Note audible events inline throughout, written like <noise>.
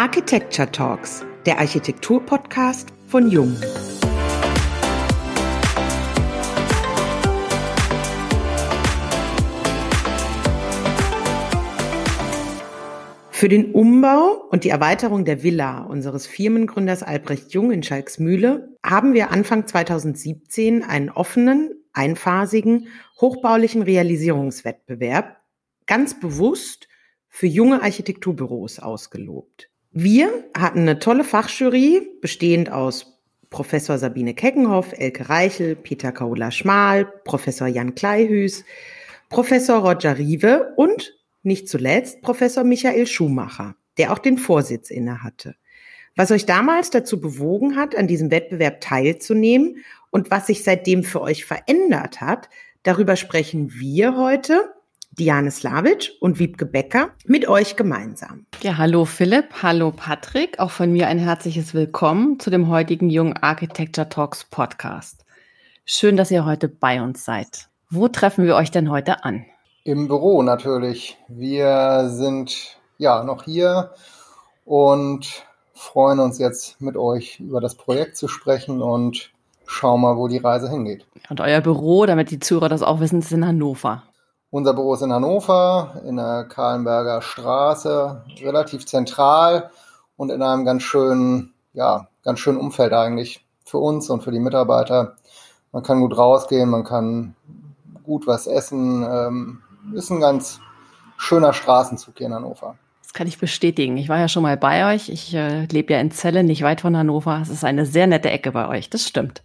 Architecture Talks, der Architektur-Podcast von Jung. Für den Umbau und die Erweiterung der Villa unseres Firmengründers Albrecht Jung in Schalksmühle haben wir Anfang 2017 einen offenen, einphasigen, hochbaulichen Realisierungswettbewerb ganz bewusst für junge Architekturbüros ausgelobt. Wir hatten eine tolle Fachjury, bestehend aus Professor Sabine Keckenhoff, Elke Reichel, Peter Kaula Schmal, Professor Jan Kleihüß, Professor Roger Riewe und nicht zuletzt Professor Michael Schumacher, der auch den Vorsitz innehatte. Was euch damals dazu bewogen hat, an diesem Wettbewerb teilzunehmen und was sich seitdem für euch verändert hat, darüber sprechen wir heute, Diane Slavic und Wiebke Becker, mit euch gemeinsam. Ja, hallo Philipp, hallo Patrick, auch von mir ein herzliches Willkommen zu dem heutigen Jungen Architecture Talks Podcast. Schön, dass ihr heute bei uns seid. Wo treffen wir euch denn heute an? Im Büro natürlich. Wir sind ja noch hier und freuen uns jetzt mit euch über das Projekt zu sprechen und schauen mal, wo die Reise hingeht. Und euer Büro, damit die Zuhörer das auch wissen, ist in Hannover. Unser Büro ist in Hannover, in der Kahlenberger Straße, relativ zentral und in einem ganz schönen, ja, ganz schönen Umfeld eigentlich für uns und für die Mitarbeiter. Man kann gut rausgehen, man kann gut was essen, ähm, ist ein ganz schöner Straßenzug hier in Hannover. Das kann ich bestätigen. Ich war ja schon mal bei euch. Ich äh, lebe ja in Celle, nicht weit von Hannover. Es ist eine sehr nette Ecke bei euch. Das stimmt.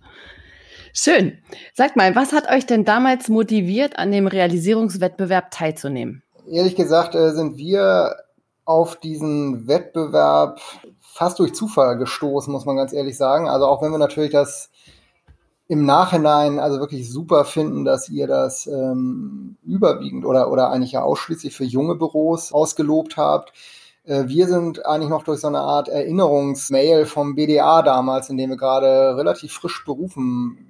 Schön. Sagt mal, was hat euch denn damals motiviert, an dem Realisierungswettbewerb teilzunehmen? Ehrlich gesagt äh, sind wir auf diesen Wettbewerb fast durch Zufall gestoßen, muss man ganz ehrlich sagen. Also auch wenn wir natürlich das im Nachhinein also wirklich super finden, dass ihr das ähm, überwiegend oder, oder eigentlich ja ausschließlich für junge Büros ausgelobt habt. Äh, wir sind eigentlich noch durch so eine Art Erinnerungsmail vom BDA damals, in dem wir gerade relativ frisch berufen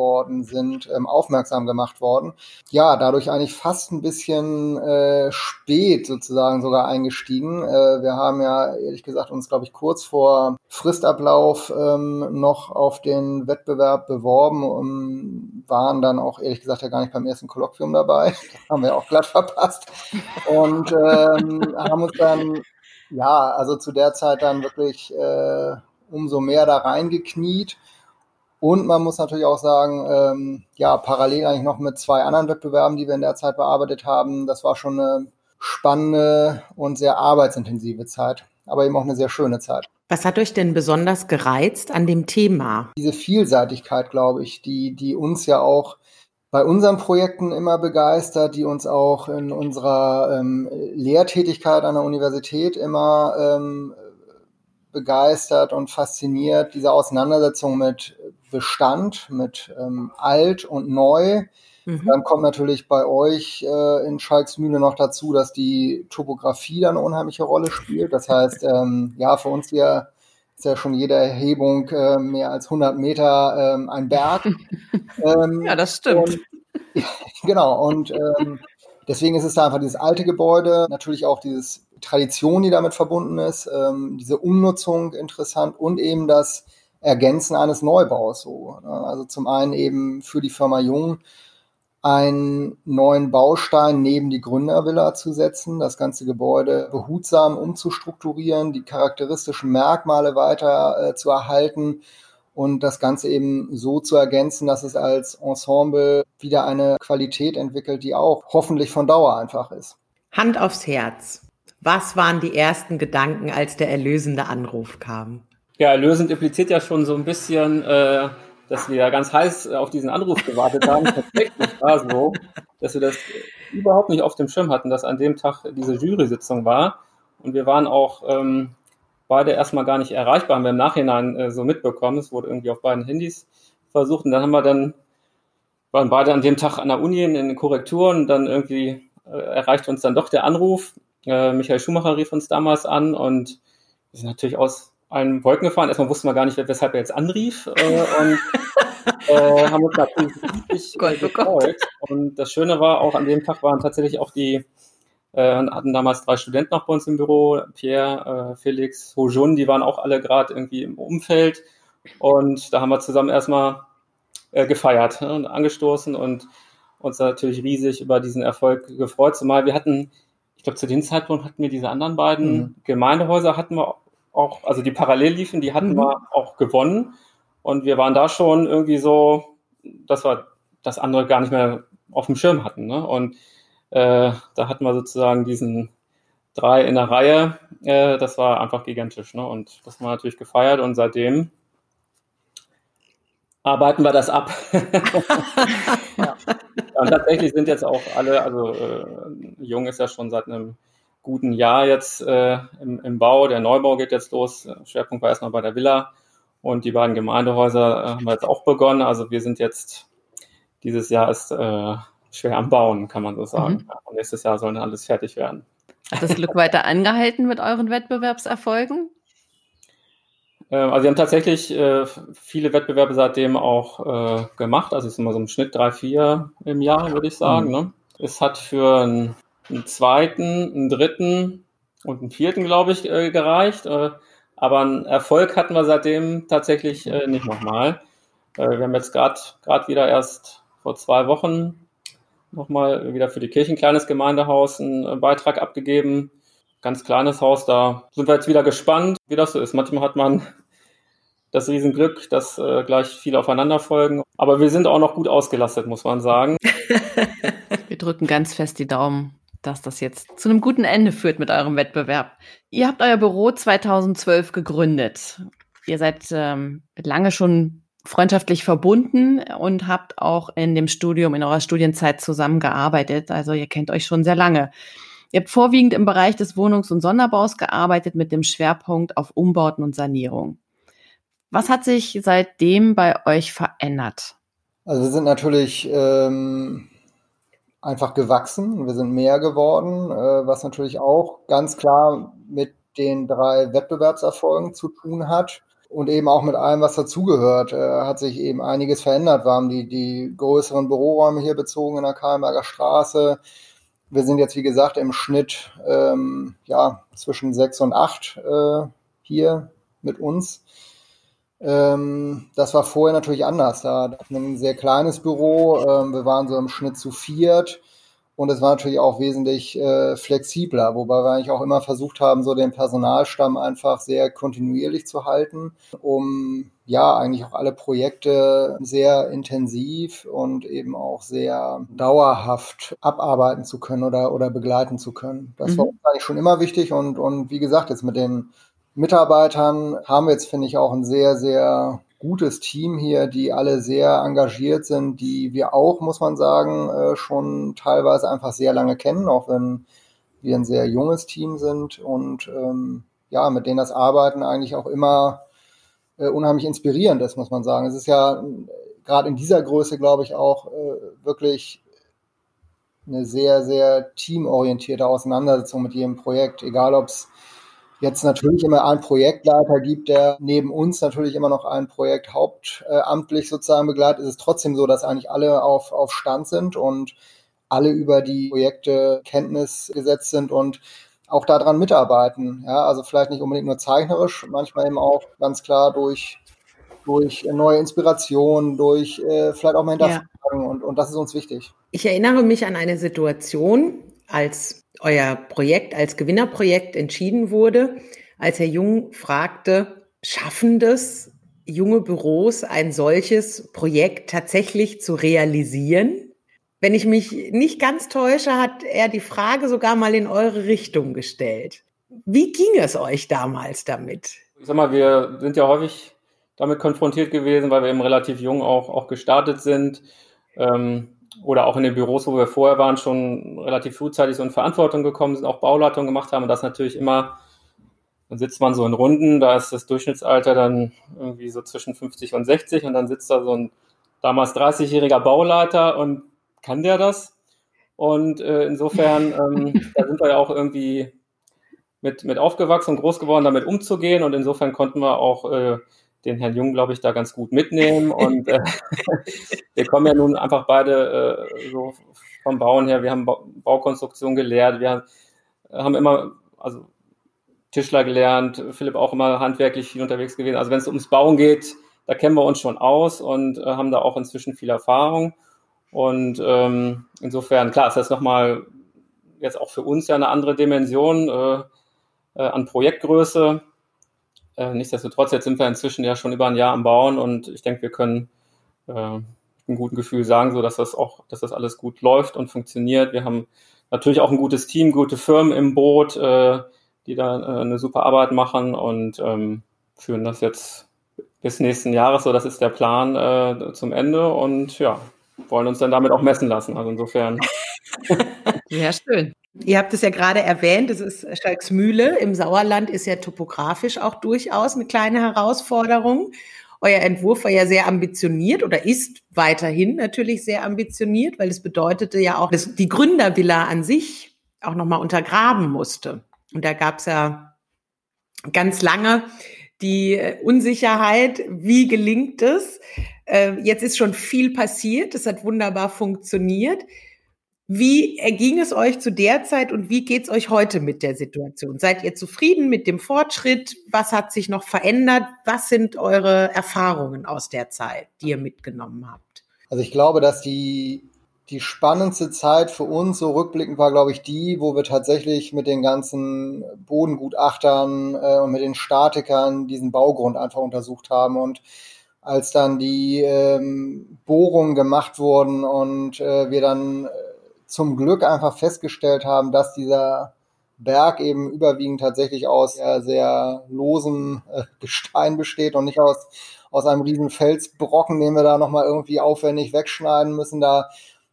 worden sind, ähm, aufmerksam gemacht worden. Ja, dadurch eigentlich fast ein bisschen äh, spät sozusagen sogar eingestiegen. Äh, wir haben ja ehrlich gesagt uns, glaube ich, kurz vor Fristablauf ähm, noch auf den Wettbewerb beworben und waren dann auch ehrlich gesagt ja gar nicht beim ersten Kolloquium dabei. Das <laughs> haben wir auch glatt verpasst. Und ähm, haben uns dann, ja, also zu der Zeit dann wirklich äh, umso mehr da reingekniet und man muss natürlich auch sagen, ähm, ja, parallel eigentlich noch mit zwei anderen Wettbewerben, die wir in der Zeit bearbeitet haben. Das war schon eine spannende und sehr arbeitsintensive Zeit, aber eben auch eine sehr schöne Zeit. Was hat euch denn besonders gereizt an dem Thema? Diese Vielseitigkeit, glaube ich, die, die uns ja auch bei unseren Projekten immer begeistert, die uns auch in unserer ähm, Lehrtätigkeit an der Universität immer ähm, begeistert und fasziniert, diese Auseinandersetzung mit Bestand, mit ähm, alt und neu. Mhm. Dann kommt natürlich bei euch äh, in Schalksmühle noch dazu, dass die Topografie dann eine unheimliche Rolle spielt. Das heißt, ähm, ja, für uns hier ist ja schon jede Erhebung äh, mehr als 100 Meter ähm, ein Berg. <laughs> Ähm, ja, das stimmt. Und, ja, <laughs> genau, und ähm, deswegen ist es da einfach dieses alte Gebäude, natürlich auch dieses Tradition, die damit verbunden ist, ähm, diese Umnutzung interessant und eben das Ergänzen eines Neubaus. So. Ne? Also zum einen eben für die Firma Jung einen neuen Baustein neben die Gründervilla zu setzen, das ganze Gebäude behutsam umzustrukturieren, die charakteristischen Merkmale weiter äh, zu erhalten und das Ganze eben so zu ergänzen, dass es als Ensemble wieder eine Qualität entwickelt, die auch hoffentlich von Dauer einfach ist. Hand aufs Herz. Was waren die ersten Gedanken, als der erlösende Anruf kam? Ja, erlösend impliziert ja schon so ein bisschen, äh, dass wir ganz heiß auf diesen Anruf gewartet haben. <laughs> Tatsächlich war so, dass wir das überhaupt nicht auf dem Schirm hatten, dass an dem Tag diese Jury-Sitzung war. Und wir waren auch ähm, beide erstmal gar nicht erreichbar, haben wir im Nachhinein äh, so mitbekommen. Es wurde irgendwie auf beiden Handys versucht. Und dann haben wir dann, waren beide an dem Tag an der Uni in den Korrekturen und dann irgendwie äh, erreichte uns dann doch der Anruf äh, Michael Schumacher rief uns damals an und wir sind natürlich aus allen Wolken gefahren. Erstmal wussten wir gar nicht, weshalb er jetzt anrief äh, und <laughs> äh, haben uns natürlich richtig äh, gefreut. Und das Schöne war auch, an dem Tag waren tatsächlich auch die äh, hatten damals drei Studenten noch bei uns im Büro, Pierre, äh, Felix, Hojun, die waren auch alle gerade irgendwie im Umfeld. Und da haben wir zusammen erstmal gefeiert ne, und angestoßen und uns natürlich riesig über diesen Erfolg gefreut. Zumal wir hatten, ich glaube, zu dem Zeitpunkt hatten wir diese anderen beiden mhm. Gemeindehäuser hatten wir auch, also die parallel liefen, die hatten mhm. wir auch gewonnen. Und wir waren da schon irgendwie so, dass wir das andere gar nicht mehr auf dem Schirm hatten. Ne? Und äh, da hatten wir sozusagen diesen drei in der Reihe. Äh, das war einfach gigantisch. Ne? Und das haben wir natürlich gefeiert und seitdem arbeiten wir das ab. <laughs> <laughs> ja. Und tatsächlich sind jetzt auch alle, also äh, Jung ist ja schon seit einem guten Jahr jetzt äh, im, im, Bau. Der Neubau geht jetzt los. Schwerpunkt war erstmal bei der Villa. Und die beiden Gemeindehäuser äh, haben wir jetzt auch begonnen. Also wir sind jetzt, dieses Jahr ist äh, schwer am Bauen, kann man so sagen. Mhm. Und nächstes Jahr soll dann alles fertig werden. Hat das Glück weiter angehalten mit euren Wettbewerbserfolgen? Ähm, also wir haben tatsächlich äh, viele Wettbewerbe seitdem auch äh, gemacht. Also es ist immer so im Schnitt drei, vier im Jahr, würde ich sagen. Mhm. Ne? Es hat für einen, einen, zweiten, einen dritten und einen vierten, glaube ich, äh, gereicht. Äh, aber einen Erfolg hatten wir seitdem tatsächlich äh, nicht nochmal. Äh, wir haben jetzt gerade wieder erst vor zwei Wochen nochmal wieder für die Kirche ein kleines Gemeindehaus einen äh, Beitrag abgegeben. Ganz kleines Haus, da sind wir jetzt wieder gespannt, wie das so ist. Manchmal hat man <laughs> das Riesenglück, dass äh, gleich viele aufeinander folgen. Aber wir sind auch noch gut ausgelastet, muss man sagen. <laughs> wir drücken ganz fest die Daumen, dass das jetzt zu einem guten Ende führt mit eurem Wettbewerb. Ihr habt euer Büro 2012 gegründet. Ihr seid ähm, lange schon freundschaftlich verbunden und habt auch in dem Studium, in eurer Studienzeit zusammengearbeitet. Also ihr kennt euch schon sehr lange. Ihr habt vorwiegend im Bereich des Wohnungs- und Sonderbaus gearbeitet mit dem Schwerpunkt auf Umbauten und Sanierung. Was hat sich seitdem bei euch verändert? Also wir sind natürlich ähm, einfach gewachsen, wir sind mehr geworden, äh, was natürlich auch ganz klar mit den drei Wettbewerbserfolgen zu tun hat und eben auch mit allem, was dazugehört, äh, hat sich eben einiges verändert. Wir haben die, die größeren Büroräume hier bezogen in der Kahlenberger Straße. Wir sind jetzt, wie gesagt, im Schnitt ähm, ja, zwischen sechs und acht äh, hier mit uns. Ähm, das war vorher natürlich anders. Da hatten wir ein sehr kleines Büro. Ähm, wir waren so im Schnitt zu viert. Und es war natürlich auch wesentlich äh, flexibler, wobei wir eigentlich auch immer versucht haben, so den Personalstamm einfach sehr kontinuierlich zu halten, um ja eigentlich auch alle Projekte sehr intensiv und eben auch sehr dauerhaft abarbeiten zu können oder, oder begleiten zu können. Das mhm. war uns eigentlich schon immer wichtig und, und wie gesagt, jetzt mit den Mitarbeitern haben wir jetzt, finde ich, auch ein sehr, sehr gutes Team hier, die alle sehr engagiert sind, die wir auch, muss man sagen, äh, schon teilweise einfach sehr lange kennen, auch wenn wir ein sehr junges Team sind und ähm, ja, mit denen das Arbeiten eigentlich auch immer äh, unheimlich inspirierend ist, muss man sagen. Es ist ja gerade in dieser Größe, glaube ich, auch äh, wirklich eine sehr, sehr teamorientierte Auseinandersetzung mit jedem Projekt, egal ob es jetzt natürlich immer einen Projektleiter gibt, der neben uns natürlich immer noch ein Projekt hauptamtlich sozusagen begleitet, ist es trotzdem so, dass eigentlich alle auf, auf Stand sind und alle über die Projekte Kenntnis gesetzt sind und auch daran mitarbeiten. Ja, also vielleicht nicht unbedingt nur zeichnerisch, manchmal eben auch ganz klar durch, durch neue Inspiration, durch äh, vielleicht auch mal hinterfragen ja. und, und das ist uns wichtig. Ich erinnere mich an eine Situation, als euer Projekt als Gewinnerprojekt entschieden wurde, als Herr Jung fragte, schaffen das junge Büros ein solches Projekt tatsächlich zu realisieren? Wenn ich mich nicht ganz täusche, hat er die Frage sogar mal in eure Richtung gestellt. Wie ging es euch damals damit? Ich sag mal, wir sind ja häufig damit konfrontiert gewesen, weil wir eben relativ jung auch, auch gestartet sind. Ähm, oder auch in den Büros, wo wir vorher waren, schon relativ frühzeitig so in Verantwortung gekommen sind, auch Bauleitung gemacht haben und das natürlich immer, dann sitzt man so in Runden, da ist das Durchschnittsalter dann irgendwie so zwischen 50 und 60 und dann sitzt da so ein damals 30-jähriger Bauleiter und kann der das? Und äh, insofern, <laughs> ähm, da sind wir ja auch irgendwie mit, mit aufgewachsen und groß geworden, damit umzugehen und insofern konnten wir auch äh, den Herrn Jung, glaube ich, da ganz gut mitnehmen. Und äh, <laughs> wir kommen ja nun einfach beide äh, so vom Bauen her. Wir haben ba Baukonstruktion gelehrt. Wir haben immer, also Tischler gelernt, Philipp auch immer handwerklich viel unterwegs gewesen. Also wenn es ums Bauen geht, da kennen wir uns schon aus und äh, haben da auch inzwischen viel Erfahrung. Und ähm, insofern, klar, ist das nochmal jetzt auch für uns ja eine andere Dimension äh, äh, an Projektgröße. Äh, nichtsdestotrotz, jetzt sind wir inzwischen ja schon über ein Jahr am Bauen und ich denke, wir können äh, einem guten Gefühl sagen, so dass das auch, dass das alles gut läuft und funktioniert. Wir haben natürlich auch ein gutes Team, gute Firmen im Boot, äh, die da äh, eine super Arbeit machen und ähm, führen das jetzt bis nächsten Jahres, so das ist der Plan äh, zum Ende und ja, wollen uns dann damit auch messen lassen. Also insofern. <laughs> ja, schön. Ihr habt es ja gerade erwähnt, es ist Schalksmühle im Sauerland ist ja topografisch auch durchaus eine kleine Herausforderung. Euer Entwurf war ja sehr ambitioniert oder ist weiterhin natürlich sehr ambitioniert, weil es bedeutete ja auch, dass die Gründervilla an sich auch nochmal untergraben musste. Und da gab es ja ganz lange die Unsicherheit, wie gelingt es? Äh, jetzt ist schon viel passiert, es hat wunderbar funktioniert. Wie erging es euch zu der Zeit und wie geht es euch heute mit der Situation? Seid ihr zufrieden mit dem Fortschritt? Was hat sich noch verändert? Was sind eure Erfahrungen aus der Zeit, die ihr mitgenommen habt? Also ich glaube, dass die, die spannendste Zeit für uns so rückblickend war, glaube ich, die, wo wir tatsächlich mit den ganzen Bodengutachtern äh, und mit den Statikern diesen Baugrund einfach untersucht haben und als dann die ähm, Bohrungen gemacht wurden und äh, wir dann äh, zum Glück einfach festgestellt haben, dass dieser Berg eben überwiegend tatsächlich aus sehr, sehr losem äh, Gestein besteht und nicht aus, aus einem riesen Felsbrocken, den wir da nochmal irgendwie aufwendig wegschneiden müssen. Da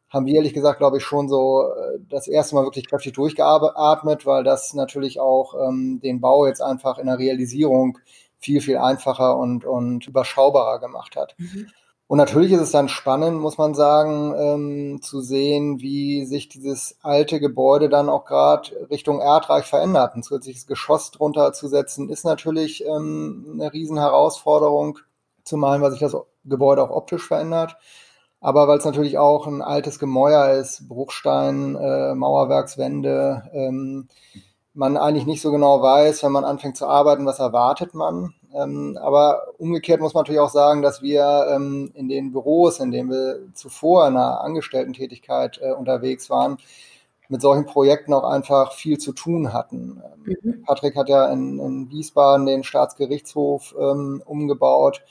haben wir ehrlich gesagt, glaube ich, schon so äh, das erste Mal wirklich kräftig durchgeatmet, weil das natürlich auch ähm, den Bau jetzt einfach in der Realisierung viel, viel einfacher und, und überschaubarer gemacht hat. Mhm. Und natürlich ist es dann spannend, muss man sagen, ähm, zu sehen, wie sich dieses alte Gebäude dann auch gerade Richtung Erdreich verändert. Ein zusätzliches Geschoss drunter zu setzen, ist natürlich ähm, eine Riesenherausforderung, zumal weil sich das Gebäude auch optisch verändert. Aber weil es natürlich auch ein altes Gemäuer ist, Bruchstein, äh, Mauerwerkswände, ähm, man eigentlich nicht so genau weiß, wenn man anfängt zu arbeiten, was erwartet man. Ähm, aber umgekehrt muss man natürlich auch sagen, dass wir ähm, in den Büros, in denen wir zuvor in einer Angestellten-Tätigkeit äh, unterwegs waren, mit solchen Projekten auch einfach viel zu tun hatten. Ähm, mhm. Patrick hat ja in, in Wiesbaden den Staatsgerichtshof ähm, umgebaut.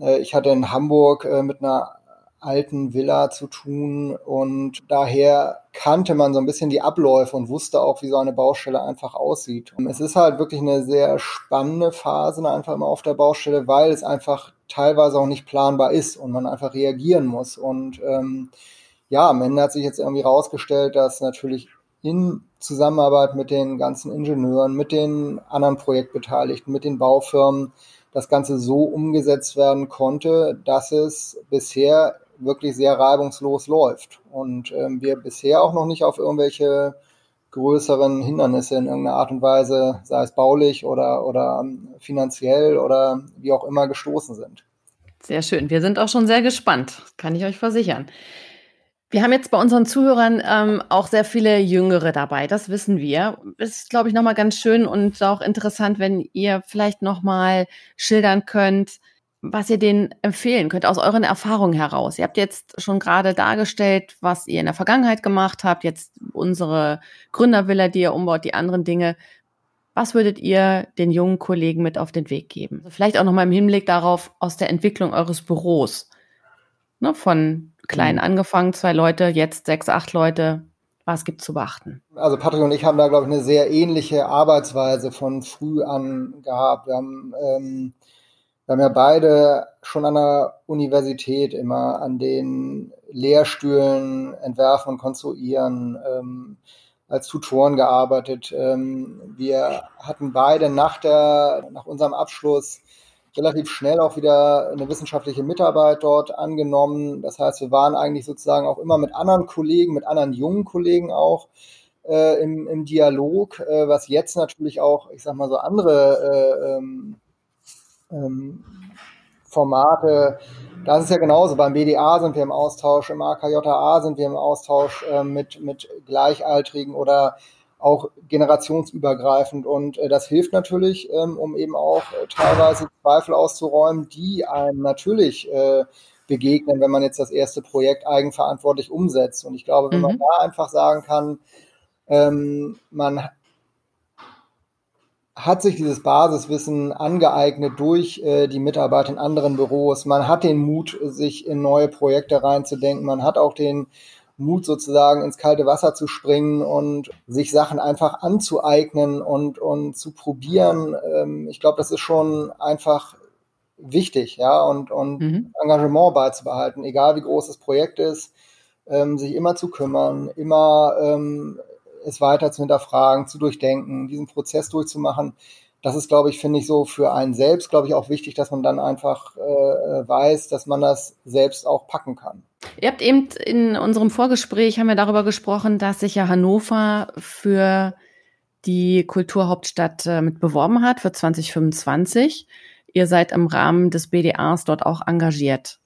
Äh, ich hatte in Hamburg äh, mit einer alten Villa zu tun und daher kannte man so ein bisschen die Abläufe und wusste auch, wie so eine Baustelle einfach aussieht. Es ist halt wirklich eine sehr spannende Phase einfach immer auf der Baustelle, weil es einfach teilweise auch nicht planbar ist und man einfach reagieren muss. Und ähm, ja, am Ende hat sich jetzt irgendwie rausgestellt, dass natürlich in Zusammenarbeit mit den ganzen Ingenieuren, mit den anderen Projektbeteiligten, mit den Baufirmen das Ganze so umgesetzt werden konnte, dass es bisher wirklich sehr reibungslos läuft. Und ähm, wir bisher auch noch nicht auf irgendwelche größeren Hindernisse in irgendeiner Art und Weise, sei es baulich oder, oder ähm, finanziell oder wie auch immer gestoßen sind. Sehr schön. Wir sind auch schon sehr gespannt, kann ich euch versichern. Wir haben jetzt bei unseren Zuhörern ähm, auch sehr viele Jüngere dabei, das wissen wir. Ist, glaube ich, nochmal ganz schön und auch interessant, wenn ihr vielleicht nochmal schildern könnt, was ihr denen empfehlen könnt aus euren Erfahrungen heraus. Ihr habt jetzt schon gerade dargestellt, was ihr in der Vergangenheit gemacht habt, jetzt unsere Gründervilla, die ihr umbaut, die anderen Dinge. Was würdet ihr den jungen Kollegen mit auf den Weg geben? Vielleicht auch nochmal im Hinblick darauf aus der Entwicklung eures Büros. Ne, von klein mhm. angefangen, zwei Leute, jetzt sechs, acht Leute. Was gibt zu beachten? Also Patrick und ich haben da, glaube ich, eine sehr ähnliche Arbeitsweise von früh an gehabt. Wir haben ähm, wir haben ja beide schon an der Universität immer an den Lehrstühlen entwerfen und konstruieren, ähm, als Tutoren gearbeitet. Ähm, wir hatten beide nach, der, nach unserem Abschluss relativ schnell auch wieder eine wissenschaftliche Mitarbeit dort angenommen. Das heißt, wir waren eigentlich sozusagen auch immer mit anderen Kollegen, mit anderen jungen Kollegen auch äh, im, im Dialog, äh, was jetzt natürlich auch, ich sag mal so, andere äh, ähm, ähm, Formate. Das ist ja genauso. Beim BDA sind wir im Austausch, im AKJA sind wir im Austausch äh, mit, mit Gleichaltrigen oder auch generationsübergreifend. Und äh, das hilft natürlich, ähm, um eben auch äh, teilweise Zweifel auszuräumen, die einem natürlich äh, begegnen, wenn man jetzt das erste Projekt eigenverantwortlich umsetzt. Und ich glaube, wenn mhm. man da einfach sagen kann, ähm, man hat sich dieses Basiswissen angeeignet durch äh, die Mitarbeiter in anderen Büros. Man hat den Mut, sich in neue Projekte reinzudenken. Man hat auch den Mut, sozusagen ins kalte Wasser zu springen und sich Sachen einfach anzueignen und, und zu probieren. Ähm, ich glaube, das ist schon einfach wichtig, ja, und, und mhm. Engagement beizubehalten, egal wie groß das Projekt ist, ähm, sich immer zu kümmern, immer ähm, es weiter zu hinterfragen, zu durchdenken, diesen Prozess durchzumachen. Das ist, glaube ich, finde ich so für einen selbst, glaube ich, auch wichtig, dass man dann einfach äh, weiß, dass man das selbst auch packen kann. Ihr habt eben in unserem Vorgespräch haben wir darüber gesprochen, dass sich ja Hannover für die Kulturhauptstadt äh, mit beworben hat für 2025. Ihr seid im Rahmen des BDAs dort auch engagiert.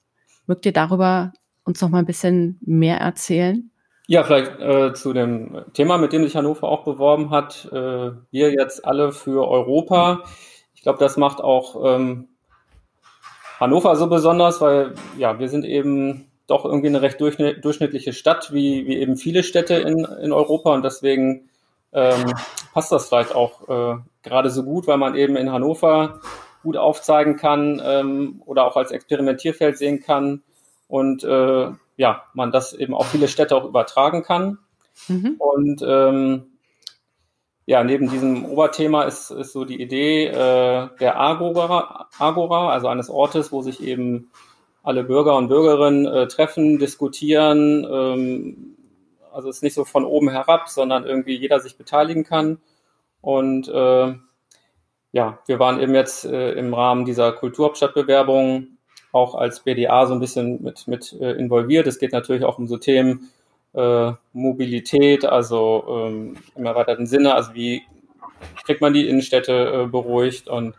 Mögt ihr darüber uns noch mal ein bisschen mehr erzählen? Ja, vielleicht äh, zu dem Thema, mit dem sich Hannover auch beworben hat. Äh, wir jetzt alle für Europa. Ich glaube, das macht auch ähm, Hannover so besonders, weil ja, wir sind eben doch irgendwie eine recht durchschnittliche Stadt, wie, wie eben viele Städte in, in Europa. Und deswegen ähm, passt das vielleicht auch äh, gerade so gut, weil man eben in Hannover gut aufzeigen kann ähm, oder auch als Experimentierfeld sehen kann und äh, ja, man das eben auf viele Städte auch übertragen kann. Mhm. Und ähm, ja, neben diesem Oberthema ist, ist so die Idee äh, der Agora, Agora, also eines Ortes, wo sich eben alle Bürger und Bürgerinnen äh, treffen, diskutieren. Ähm, also es ist nicht so von oben herab, sondern irgendwie jeder sich beteiligen kann. Und äh, ja, wir waren eben jetzt äh, im Rahmen dieser Kulturhauptstadtbewerbung auch als BDA so ein bisschen mit, mit äh, involviert. Es geht natürlich auch um so Themen äh, Mobilität, also ähm, im erweiterten Sinne, also wie kriegt man die Innenstädte äh, beruhigt und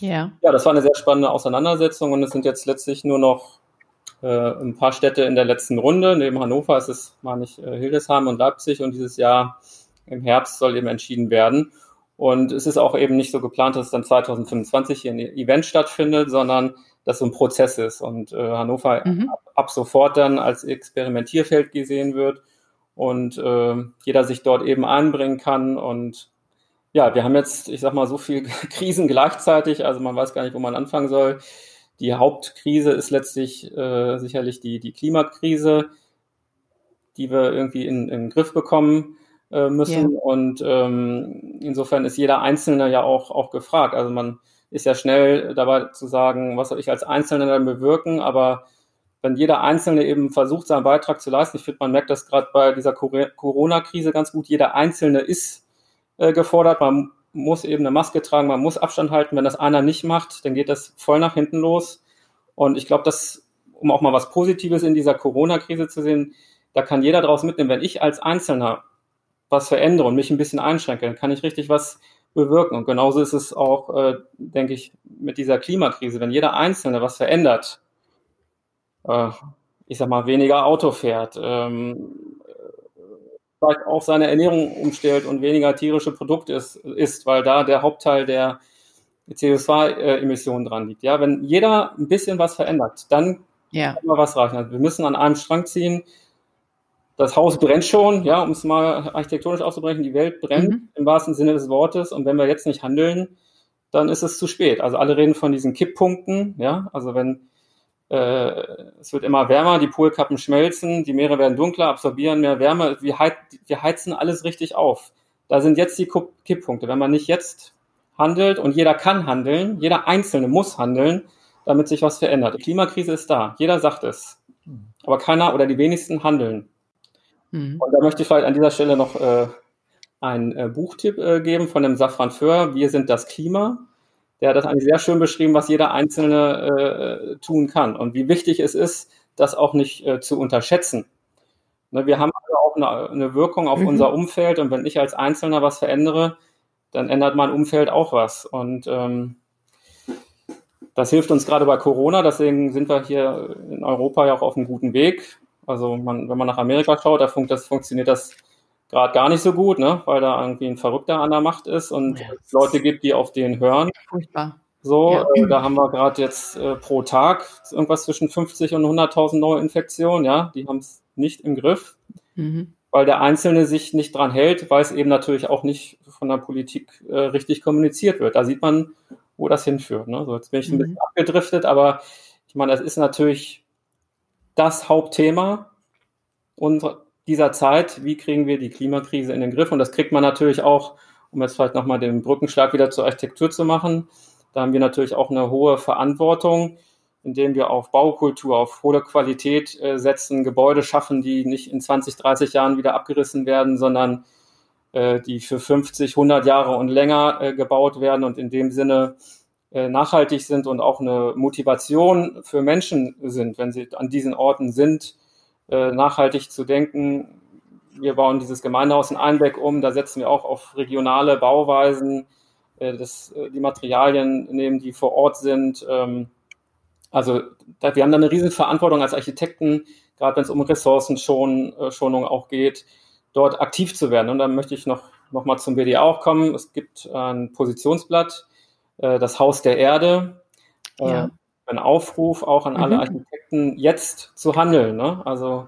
ja. ja, das war eine sehr spannende Auseinandersetzung und es sind jetzt letztlich nur noch äh, ein paar Städte in der letzten Runde. Neben Hannover ist es, meine ich, äh, Hildesheim und Leipzig und dieses Jahr im Herbst soll eben entschieden werden. Und es ist auch eben nicht so geplant, dass es dann 2025 hier ein Event stattfindet, sondern dass so ein Prozess ist und äh, Hannover mhm. ab, ab, sofort dann als Experimentierfeld gesehen wird und äh, jeder sich dort eben einbringen kann und ja, wir haben jetzt, ich sag mal, so viel <laughs> Krisen gleichzeitig, also man weiß gar nicht, wo man anfangen soll. Die Hauptkrise ist letztlich äh, sicherlich die, die Klimakrise, die wir irgendwie in, in den Griff bekommen äh, müssen. Yeah. Und ähm, insofern ist jeder Einzelne ja auch, auch gefragt. Also man ist ja schnell dabei zu sagen, was soll ich als Einzelner dann bewirken, aber wenn jeder Einzelne eben versucht, seinen Beitrag zu leisten, ich finde, man merkt das gerade bei dieser Corona-Krise ganz gut, jeder Einzelne ist äh, gefordert, man muss eben eine Maske tragen, man muss Abstand halten, wenn das einer nicht macht, dann geht das voll nach hinten los. Und ich glaube, dass, um auch mal was Positives in dieser Corona-Krise zu sehen, da kann jeder daraus mitnehmen, wenn ich als Einzelner was verändere und mich ein bisschen einschränke, dann kann ich richtig was bewirken. Und genauso ist es auch, äh, denke ich, mit dieser Klimakrise. Wenn jeder Einzelne was verändert, äh, ich sag mal, weniger Auto fährt, ähm, vielleicht auch seine Ernährung umstellt und weniger tierische Produkte isst, isst weil da der Hauptteil der CO2-Emissionen dran liegt. Ja, wenn jeder ein bisschen was verändert, dann ja. kann man was reichen. Also wir müssen an einem Strang ziehen das Haus brennt schon, ja, um es mal architektonisch auszubrechen, die Welt brennt mhm. im wahrsten Sinne des Wortes. Und wenn wir jetzt nicht handeln, dann ist es zu spät. Also alle reden von diesen Kipppunkten, ja, also wenn äh, es wird immer wärmer, die Polkappen schmelzen, die Meere werden dunkler, absorbieren mehr Wärme, wir, heiz, wir heizen alles richtig auf. Da sind jetzt die Kipppunkte. Wenn man nicht jetzt handelt und jeder kann handeln, jeder Einzelne muss handeln, damit sich was verändert. Die Klimakrise ist da, jeder sagt es, mhm. aber keiner oder die wenigsten handeln. Mhm. Und da möchte ich vielleicht an dieser Stelle noch äh, einen äh, Buchtipp äh, geben von dem Safran Föhr, Wir sind das Klima. Der hat das eigentlich sehr schön beschrieben, was jeder Einzelne äh, tun kann und wie wichtig es ist, das auch nicht äh, zu unterschätzen. Ne, wir haben also auch eine, eine Wirkung auf mhm. unser Umfeld und wenn ich als Einzelner was verändere, dann ändert mein Umfeld auch was. Und ähm, das hilft uns gerade bei Corona, deswegen sind wir hier in Europa ja auch auf einem guten Weg. Also man, wenn man nach Amerika schaut, da fun das, funktioniert das gerade gar nicht so gut, ne? weil da irgendwie ein Verrückter an der Macht ist und ja. es Leute gibt, die auf den hören. Furchtbar. So, ja. äh, da haben wir gerade jetzt äh, pro Tag irgendwas zwischen 50 und 100.000 neue Infektionen, ja, die haben es nicht im Griff, mhm. weil der Einzelne sich nicht dran hält, weil es eben natürlich auch nicht von der Politik äh, richtig kommuniziert wird. Da sieht man, wo das hinführt. Ne? So, jetzt bin ich ein mhm. bisschen abgedriftet, aber ich meine, das ist natürlich das Hauptthema unserer, dieser Zeit. Wie kriegen wir die Klimakrise in den Griff? Und das kriegt man natürlich auch, um jetzt vielleicht nochmal den Brückenschlag wieder zur Architektur zu machen, da haben wir natürlich auch eine hohe Verantwortung, indem wir auf Baukultur, auf hohe Qualität äh, setzen, Gebäude schaffen, die nicht in 20, 30 Jahren wieder abgerissen werden, sondern äh, die für 50, 100 Jahre und länger äh, gebaut werden und in dem Sinne nachhaltig sind und auch eine Motivation für Menschen sind, wenn sie an diesen Orten sind, äh, nachhaltig zu denken. Wir bauen dieses Gemeindehaus in Einbeck um, da setzen wir auch auf regionale Bauweisen, äh, das, äh, die Materialien nehmen, die vor Ort sind. Ähm, also wir haben da eine riesen Verantwortung als Architekten, gerade wenn es um Ressourcenschonung auch geht, dort aktiv zu werden. Und dann möchte ich noch, noch mal zum BDA auch kommen. Es gibt ein Positionsblatt, äh, das Haus der Erde. Ja. Ein Aufruf auch an alle mhm. Architekten, jetzt zu handeln. Ne? Also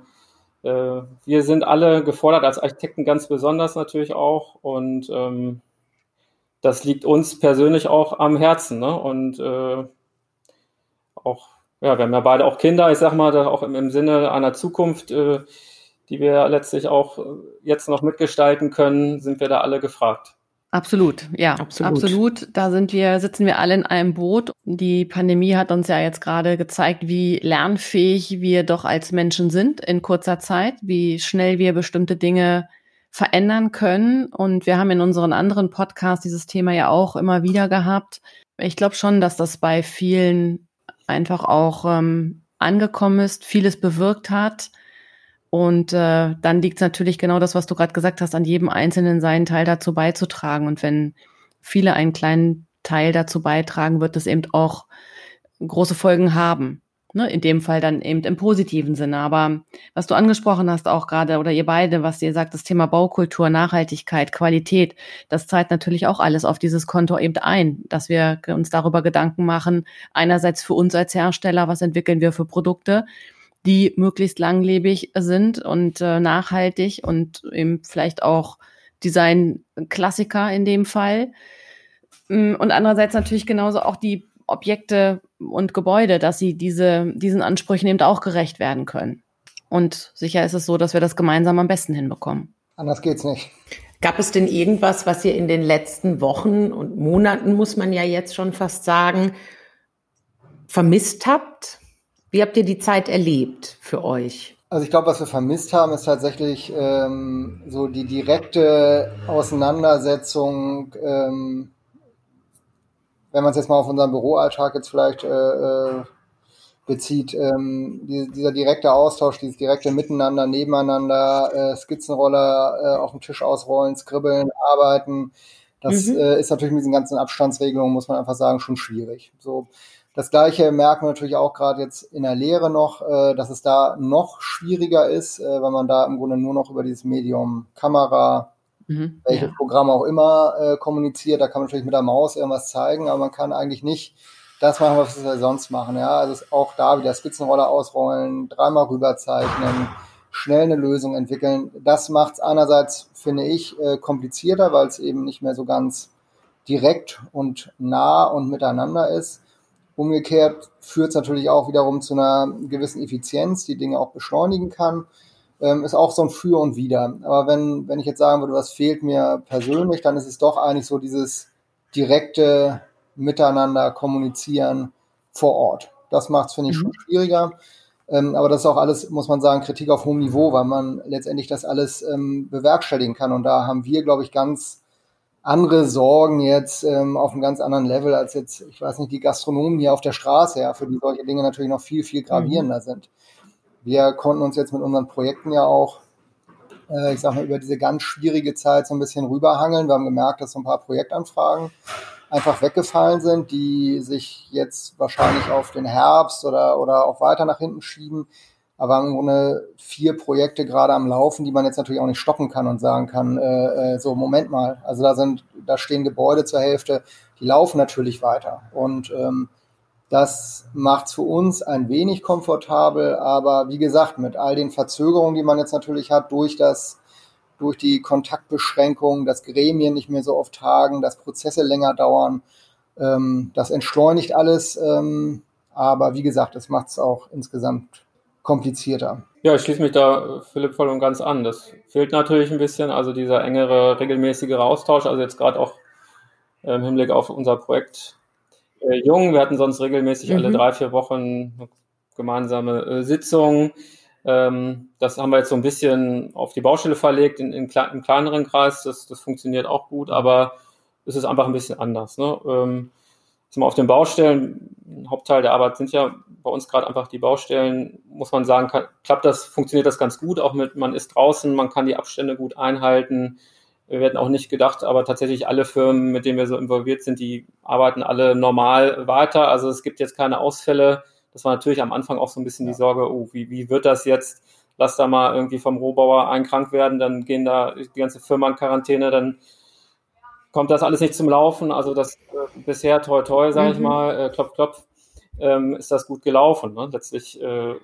wir sind alle gefordert, als Architekten ganz besonders natürlich auch. Und ähm, das liegt uns persönlich auch am Herzen. Ne? Und äh, auch, ja, wir haben ja beide auch Kinder, ich sag mal, auch im, im Sinne einer Zukunft, äh, die wir letztlich auch jetzt noch mitgestalten können, sind wir da alle gefragt. Absolut, ja, absolut. absolut. Da sind wir, sitzen wir alle in einem Boot. Die Pandemie hat uns ja jetzt gerade gezeigt, wie lernfähig wir doch als Menschen sind in kurzer Zeit, wie schnell wir bestimmte Dinge verändern können. Und wir haben in unseren anderen Podcasts dieses Thema ja auch immer wieder gehabt. Ich glaube schon, dass das bei vielen einfach auch ähm, angekommen ist, vieles bewirkt hat. Und äh, dann liegt es natürlich genau das, was du gerade gesagt hast, an jedem Einzelnen seinen Teil dazu beizutragen. Und wenn viele einen kleinen Teil dazu beitragen, wird es eben auch große Folgen haben. Ne, in dem Fall dann eben im positiven Sinne. Aber was du angesprochen hast, auch gerade, oder ihr beide, was ihr sagt, das Thema Baukultur, Nachhaltigkeit, Qualität, das zahlt natürlich auch alles auf dieses Konto eben ein, dass wir uns darüber Gedanken machen, einerseits für uns als Hersteller, was entwickeln wir für Produkte, die möglichst langlebig sind und äh, nachhaltig und eben vielleicht auch Design-Klassiker in dem Fall. Mm, und andererseits natürlich genauso auch die Objekte und Gebäude, dass sie diese, diesen Ansprüchen eben auch gerecht werden können. Und sicher ist es so, dass wir das gemeinsam am besten hinbekommen. Anders geht's nicht. Gab es denn irgendwas, was ihr in den letzten Wochen und Monaten, muss man ja jetzt schon fast sagen, vermisst habt? Wie habt ihr die Zeit erlebt für euch? Also ich glaube, was wir vermisst haben, ist tatsächlich ähm, so die direkte Auseinandersetzung ähm, wenn man es jetzt mal auf unseren Büroalltag jetzt vielleicht äh, äh, bezieht, ähm, die, dieser direkte Austausch, dieses direkte Miteinander, nebeneinander, äh, Skizzenroller äh, auf dem Tisch ausrollen, skribbeln, arbeiten, das mhm. äh, ist natürlich mit diesen ganzen Abstandsregelungen, muss man einfach sagen, schon schwierig. So, das Gleiche merken wir natürlich auch gerade jetzt in der Lehre noch, äh, dass es da noch schwieriger ist, äh, weil man da im Grunde nur noch über dieses Medium Kamera, mhm, welches ja. Programm auch immer äh, kommuniziert. Da kann man natürlich mit der Maus irgendwas zeigen, aber man kann eigentlich nicht das machen, was wir sonst machen. Ja, also auch da wieder Skizzenroller ausrollen, dreimal rüberzeichnen, schnell eine Lösung entwickeln. Das macht es einerseits, finde ich, äh, komplizierter, weil es eben nicht mehr so ganz direkt und nah und miteinander ist. Umgekehrt führt es natürlich auch wiederum zu einer gewissen Effizienz, die Dinge auch beschleunigen kann ähm, ist auch so ein Für und Wider. Aber wenn, wenn ich jetzt sagen würde, was fehlt mir persönlich, dann ist es doch eigentlich so dieses direkte Miteinander kommunizieren vor Ort. Das macht es, finde ich, mhm. schon schwieriger. Ähm, aber das ist auch alles, muss man sagen, Kritik auf hohem Niveau, weil man letztendlich das alles ähm, bewerkstelligen kann. Und da haben wir, glaube ich, ganz andere Sorgen jetzt ähm, auf einem ganz anderen Level als jetzt, ich weiß nicht, die Gastronomen hier auf der Straße, ja, für die solche Dinge natürlich noch viel, viel gravierender mhm. sind. Wir konnten uns jetzt mit unseren Projekten ja auch, äh, ich sag mal, über diese ganz schwierige Zeit so ein bisschen rüberhangeln. Wir haben gemerkt, dass so ein paar Projektanfragen einfach weggefallen sind, die sich jetzt wahrscheinlich auf den Herbst oder, oder auch weiter nach hinten schieben. Aber im Grunde vier Projekte gerade am Laufen, die man jetzt natürlich auch nicht stoppen kann und sagen kann, äh, äh, so Moment mal, also da sind, da stehen Gebäude zur Hälfte, die laufen natürlich weiter. Und ähm, das macht es für uns ein wenig komfortabel, aber wie gesagt, mit all den Verzögerungen, die man jetzt natürlich hat, durch das, durch die Kontaktbeschränkungen, dass Gremien nicht mehr so oft tagen, dass Prozesse länger dauern, ähm, das entschleunigt alles. Ähm, aber wie gesagt, es macht es auch insgesamt komplizierter. Ja, ich schließe mich da Philipp voll und ganz an. Das fehlt natürlich ein bisschen, also dieser engere, regelmäßigere Austausch, also jetzt gerade auch im Hinblick auf unser Projekt äh, Jung. Wir hatten sonst regelmäßig mhm. alle drei, vier Wochen gemeinsame äh, Sitzungen. Ähm, das haben wir jetzt so ein bisschen auf die Baustelle verlegt, in, in, in kleineren Kreis. Das, das funktioniert auch gut, aber es ist einfach ein bisschen anders. Ne? Ähm, auf den Baustellen, ein Hauptteil der Arbeit sind ja bei uns gerade einfach die Baustellen, muss man sagen, kann, klappt das, funktioniert das ganz gut, auch mit, man ist draußen, man kann die Abstände gut einhalten. Wir werden auch nicht gedacht, aber tatsächlich alle Firmen, mit denen wir so involviert sind, die arbeiten alle normal weiter. Also es gibt jetzt keine Ausfälle. Das war natürlich am Anfang auch so ein bisschen ja. die Sorge, oh, wie, wie wird das jetzt? Lass da mal irgendwie vom Rohbauer ein krank werden, dann gehen da die ganze Firma in Quarantäne, dann kommt das alles nicht zum Laufen. Also das äh, bisher toi toi, sage mhm. ich mal, äh, klopf klopf, ähm, ist das gut gelaufen. Ne? Letztlich äh,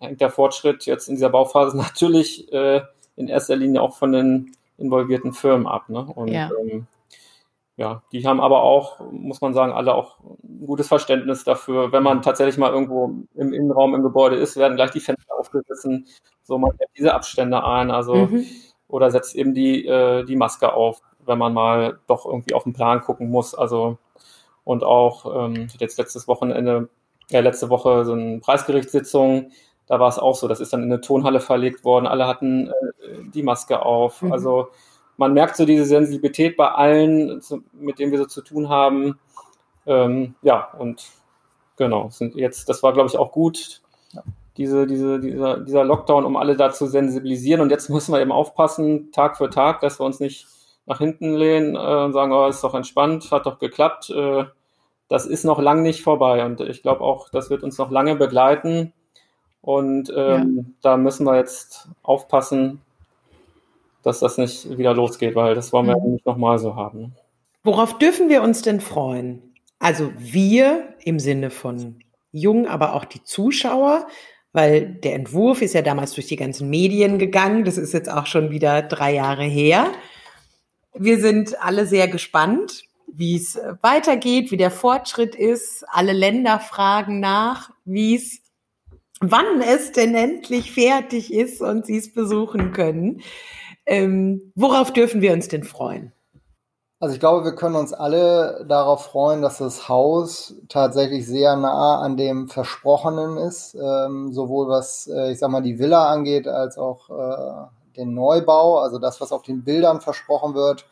hängt der Fortschritt jetzt in dieser Bauphase <laughs> natürlich äh, in erster Linie auch von den involvierten Firmen ab. Ne? Und ja. Ähm, ja, die haben aber auch, muss man sagen, alle auch ein gutes Verständnis dafür. Wenn man tatsächlich mal irgendwo im Innenraum im Gebäude ist, werden gleich die Fenster aufgerissen. So, man hält diese Abstände ein, also mhm. oder setzt eben die, äh, die Maske auf wenn man mal doch irgendwie auf den Plan gucken muss. Also und auch ähm, jetzt letztes Wochenende, ja, letzte Woche so eine Preisgerichtssitzung, da war es auch so, das ist dann in eine Tonhalle verlegt worden, alle hatten äh, die Maske auf. Mhm. Also man merkt so diese Sensibilität bei allen, zu, mit denen wir so zu tun haben. Ähm, ja, und genau, sind jetzt, das war, glaube ich, auch gut, ja. diese, diese, dieser, dieser Lockdown, um alle da zu sensibilisieren. Und jetzt <laughs> müssen wir eben aufpassen, Tag für Tag, dass wir uns nicht nach hinten lehnen äh, und sagen, oh, ist doch entspannt, hat doch geklappt. Äh, das ist noch lang nicht vorbei und ich glaube auch, das wird uns noch lange begleiten. Und ähm, ja. da müssen wir jetzt aufpassen, dass das nicht wieder losgeht, weil das wollen wir mhm. nicht nochmal so haben. Worauf dürfen wir uns denn freuen? Also wir im Sinne von jung, aber auch die Zuschauer, weil der Entwurf ist ja damals durch die ganzen Medien gegangen. Das ist jetzt auch schon wieder drei Jahre her. Wir sind alle sehr gespannt, wie es äh, weitergeht, wie der Fortschritt ist. Alle Länder fragen nach, wie es, wann es denn endlich fertig ist und sie es besuchen können. Ähm, worauf dürfen wir uns denn freuen? Also ich glaube, wir können uns alle darauf freuen, dass das Haus tatsächlich sehr nah an dem Versprochenen ist, ähm, sowohl was, äh, ich sag mal, die Villa angeht, als auch äh, den Neubau, also das, was auf den Bildern versprochen wird,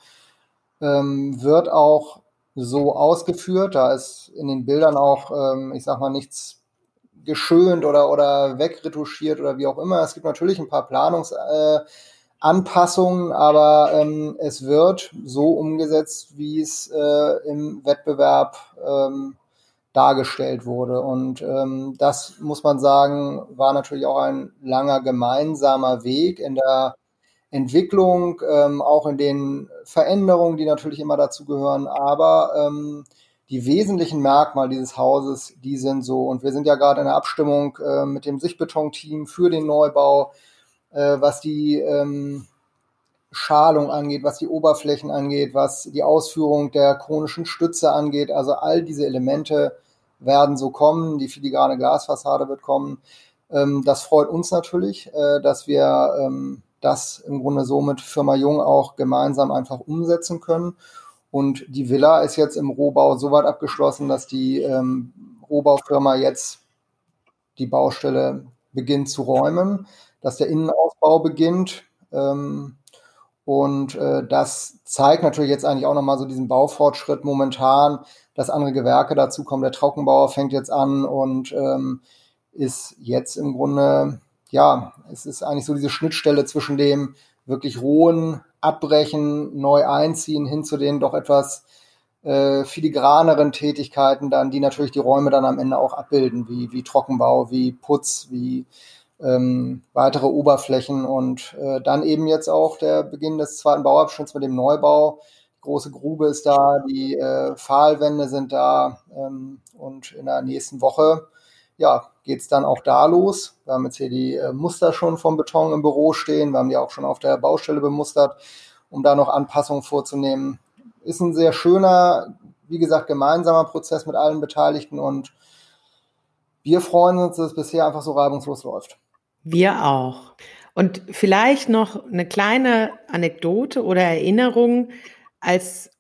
ähm, wird auch so ausgeführt. Da ist in den Bildern auch, ähm, ich sag mal, nichts geschönt oder, oder wegretuschiert oder wie auch immer. Es gibt natürlich ein paar Planungsanpassungen, äh, aber ähm, es wird so umgesetzt, wie es äh, im Wettbewerb ähm, dargestellt wurde. Und ähm, das muss man sagen, war natürlich auch ein langer gemeinsamer Weg in der Entwicklung, ähm, auch in den Veränderungen, die natürlich immer dazu gehören. Aber ähm, die wesentlichen Merkmale dieses Hauses, die sind so. Und wir sind ja gerade in der Abstimmung äh, mit dem Sichtbeton-Team für den Neubau, äh, was die ähm, Schalung angeht, was die Oberflächen angeht, was die Ausführung der chronischen Stütze angeht. Also all diese Elemente werden so kommen, die filigrane Glasfassade wird kommen. Ähm, das freut uns natürlich, äh, dass wir ähm, das im Grunde so mit Firma Jung auch gemeinsam einfach umsetzen können. Und die Villa ist jetzt im Rohbau so weit abgeschlossen, dass die ähm, Rohbaufirma jetzt die Baustelle beginnt zu räumen, dass der Innenausbau beginnt. Ähm, und äh, das zeigt natürlich jetzt eigentlich auch nochmal so diesen Baufortschritt momentan, dass andere Gewerke dazukommen. Der Trockenbauer fängt jetzt an und ähm, ist jetzt im Grunde, ja, es ist eigentlich so diese Schnittstelle zwischen dem wirklich rohen Abbrechen, neu einziehen, hin zu den doch etwas äh, filigraneren Tätigkeiten dann, die natürlich die Räume dann am Ende auch abbilden, wie, wie Trockenbau, wie Putz, wie ähm, weitere Oberflächen und äh, dann eben jetzt auch der Beginn des zweiten Bauabschnitts mit dem Neubau. Große Grube ist da, die äh, Pfahlwände sind da ähm, und in der nächsten Woche ja, geht es dann auch da los. Wir haben jetzt hier die äh, Muster schon vom Beton im Büro stehen. Wir haben die auch schon auf der Baustelle bemustert, um da noch Anpassungen vorzunehmen. Ist ein sehr schöner, wie gesagt, gemeinsamer Prozess mit allen Beteiligten und wir freuen uns, dass es bisher einfach so reibungslos läuft. Wir auch. Und vielleicht noch eine kleine Anekdote oder Erinnerung, als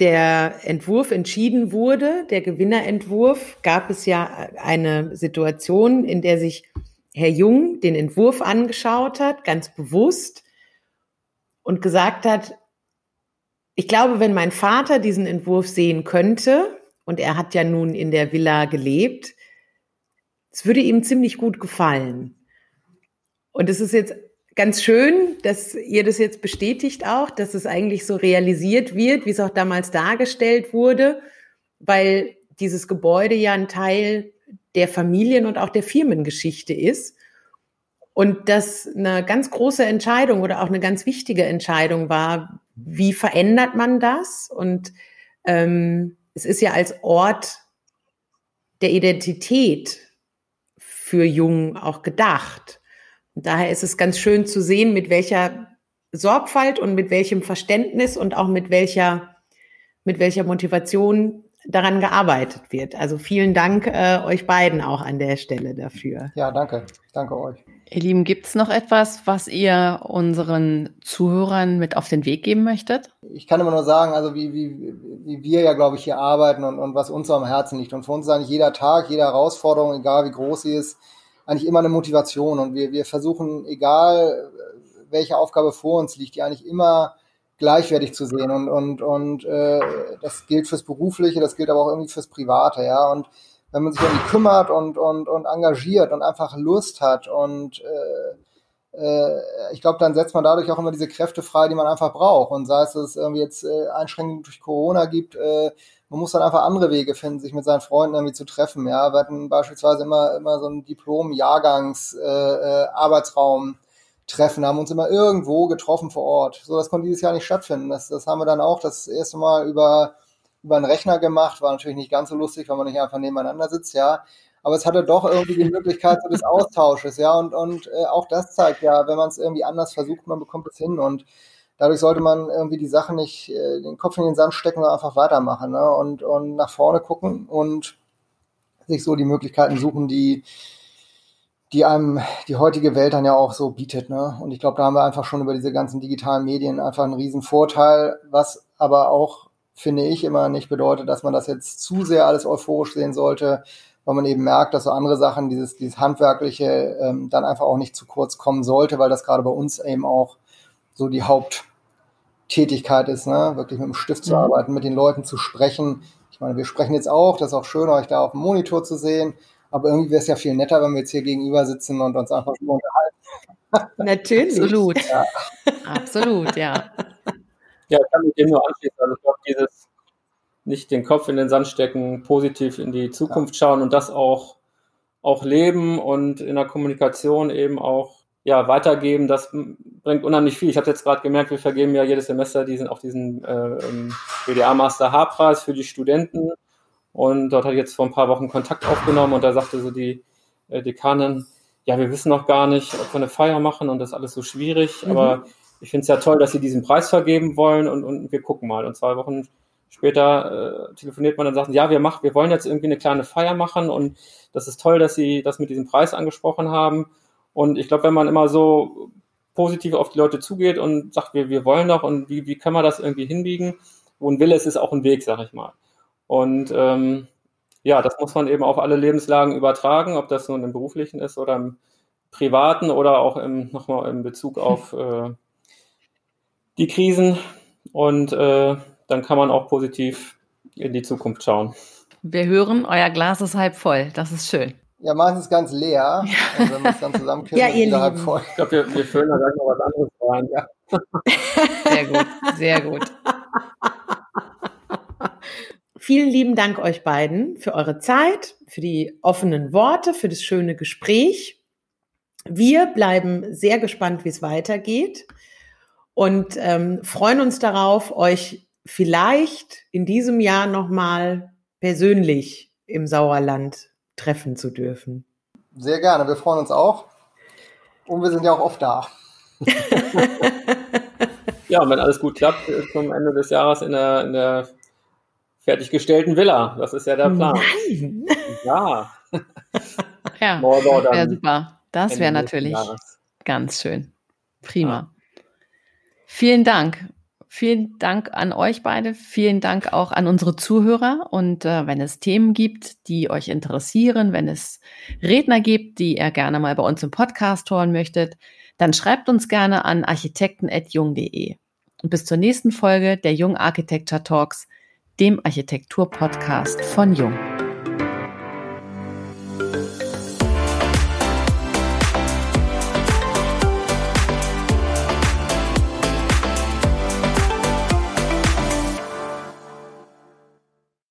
der Entwurf entschieden wurde, der Gewinnerentwurf, gab es ja eine Situation, in der sich Herr Jung den Entwurf angeschaut hat, ganz bewusst, und gesagt hat, ich glaube, wenn mein Vater diesen Entwurf sehen könnte, und er hat ja nun in der Villa gelebt, es würde ihm ziemlich gut gefallen. Und es ist jetzt ganz schön, dass ihr das jetzt bestätigt auch, dass es eigentlich so realisiert wird, wie es auch damals dargestellt wurde, weil dieses Gebäude ja ein Teil der Familien- und auch der Firmengeschichte ist. Und das eine ganz große Entscheidung oder auch eine ganz wichtige Entscheidung war, wie verändert man das? Und ähm, es ist ja als Ort der Identität für Jung auch gedacht. Und daher ist es ganz schön zu sehen, mit welcher Sorgfalt und mit welchem Verständnis und auch mit welcher, mit welcher Motivation daran gearbeitet wird. Also vielen Dank äh, euch beiden auch an der Stelle dafür. Ja, danke. Danke euch. Ihr Lieben, gibt es noch etwas, was ihr unseren Zuhörern mit auf den Weg geben möchtet? Ich kann immer nur sagen, also wie, wie, wie wir ja, glaube ich, hier arbeiten und, und was uns am Herzen liegt. Und für uns ist eigentlich jeder Tag, jede Herausforderung, egal wie groß sie ist, eigentlich immer eine Motivation. Und wir, wir versuchen, egal welche Aufgabe vor uns liegt, die eigentlich immer gleichwertig zu sehen. Und und und äh, das gilt fürs berufliche, das gilt aber auch irgendwie fürs private, ja. Und wenn man sich irgendwie kümmert und und und engagiert und einfach Lust hat und äh, äh, ich glaube, dann setzt man dadurch auch immer diese Kräfte frei, die man einfach braucht. Und sei es, dass es irgendwie jetzt äh, Einschränkungen durch Corona gibt, äh, man muss dann einfach andere Wege finden, sich mit seinen Freunden irgendwie zu treffen. Ja, wir hatten beispielsweise immer, immer so ein Diplom-Jahrgangs-Arbeitsraum. Äh, äh, Treffen, haben uns immer irgendwo getroffen vor Ort. So, das konnte dieses Jahr nicht stattfinden. Das, das haben wir dann auch das erste Mal über, über einen Rechner gemacht. War natürlich nicht ganz so lustig, weil man nicht einfach nebeneinander sitzt, ja. Aber es hatte doch irgendwie die Möglichkeit des Austausches, ja. Und, und äh, auch das zeigt ja, wenn man es irgendwie anders versucht, man bekommt es hin. Und dadurch sollte man irgendwie die Sache nicht äh, den Kopf in den Sand stecken, sondern einfach weitermachen ne? und, und nach vorne gucken und sich so die Möglichkeiten suchen, die, die einem die heutige Welt dann ja auch so bietet. Ne? Und ich glaube, da haben wir einfach schon über diese ganzen digitalen Medien einfach einen riesen Vorteil, was aber auch, finde ich, immer nicht bedeutet, dass man das jetzt zu sehr alles euphorisch sehen sollte, weil man eben merkt, dass so andere Sachen, dieses, dieses Handwerkliche, ähm, dann einfach auch nicht zu kurz kommen sollte, weil das gerade bei uns eben auch so die Haupttätigkeit ist, ne? wirklich mit dem Stift zu mhm. arbeiten, mit den Leuten zu sprechen. Ich meine, wir sprechen jetzt auch, das ist auch schön, euch da auf dem Monitor zu sehen. Aber irgendwie wäre es ja viel netter, wenn wir jetzt hier gegenüber sitzen und uns einfach nur unterhalten. <laughs> <laughs> Natürlich. Absolut. Ja. Absolut, ja. Ja, ich kann mich dem nur anschließen. Also ich glaube, dieses nicht den Kopf in den Sand stecken, positiv in die Zukunft schauen und das auch, auch leben und in der Kommunikation eben auch ja, weitergeben, das bringt unheimlich viel. Ich habe jetzt gerade gemerkt, wir vergeben ja jedes Semester diesen, auch diesen äh, BDA Master H-Preis für die Studenten. Und dort hatte ich jetzt vor ein paar Wochen Kontakt aufgenommen und da sagte so die äh, Dekanin, ja, wir wissen noch gar nicht, ob wir eine Feier machen und das ist alles so schwierig. Mhm. Aber ich finde es ja toll, dass sie diesen Preis vergeben wollen und, und wir gucken mal. Und zwei Wochen später äh, telefoniert man und sagt, ja, wir machen, wir wollen jetzt irgendwie eine kleine Feier machen und das ist toll, dass sie das mit diesem Preis angesprochen haben. Und ich glaube, wenn man immer so positiv auf die Leute zugeht und sagt, wir, wir wollen doch und wie, wie kann man das irgendwie hinbiegen, wo ein Wille ist, ist auch ein Weg, sag ich mal. Und ähm, ja, das muss man eben auf alle Lebenslagen übertragen, ob das nun im beruflichen ist oder im privaten oder auch im, nochmal in Bezug <laughs> auf äh, die Krisen. Und äh, dann kann man auch positiv in die Zukunft schauen. Wir hören, euer Glas ist halb voll. Das ist schön. Ja, meistens ganz leer. Ja. Also wenn man es dann zusammenkippen, <laughs> ja, ihr Lieben. Halb voll. Ich glaube, wir, wir füllen da gleich noch was anderes rein. Ja. <laughs> Sehr gut, sehr gut. <laughs> Vielen lieben Dank euch beiden für eure Zeit, für die offenen Worte, für das schöne Gespräch. Wir bleiben sehr gespannt, wie es weitergeht und ähm, freuen uns darauf, euch vielleicht in diesem Jahr nochmal persönlich im Sauerland treffen zu dürfen. Sehr gerne, wir freuen uns auch. Und wir sind ja auch oft da. <laughs> ja, und wenn alles gut klappt, zum Ende des Jahres in der, in der fertiggestellten Villa. Das ist ja der Plan. Nein! Ja. <laughs> ja, dann wäre super. Das wäre natürlich ganz schön. Prima. Vielen Dank. Vielen Dank an euch beide. Vielen Dank auch an unsere Zuhörer. Und äh, wenn es Themen gibt, die euch interessieren, wenn es Redner gibt, die ihr gerne mal bei uns im Podcast hören möchtet, dann schreibt uns gerne an architekten.jung.de. Und bis zur nächsten Folge der Jung Architecture Talks, dem Architektur-Podcast von Jung.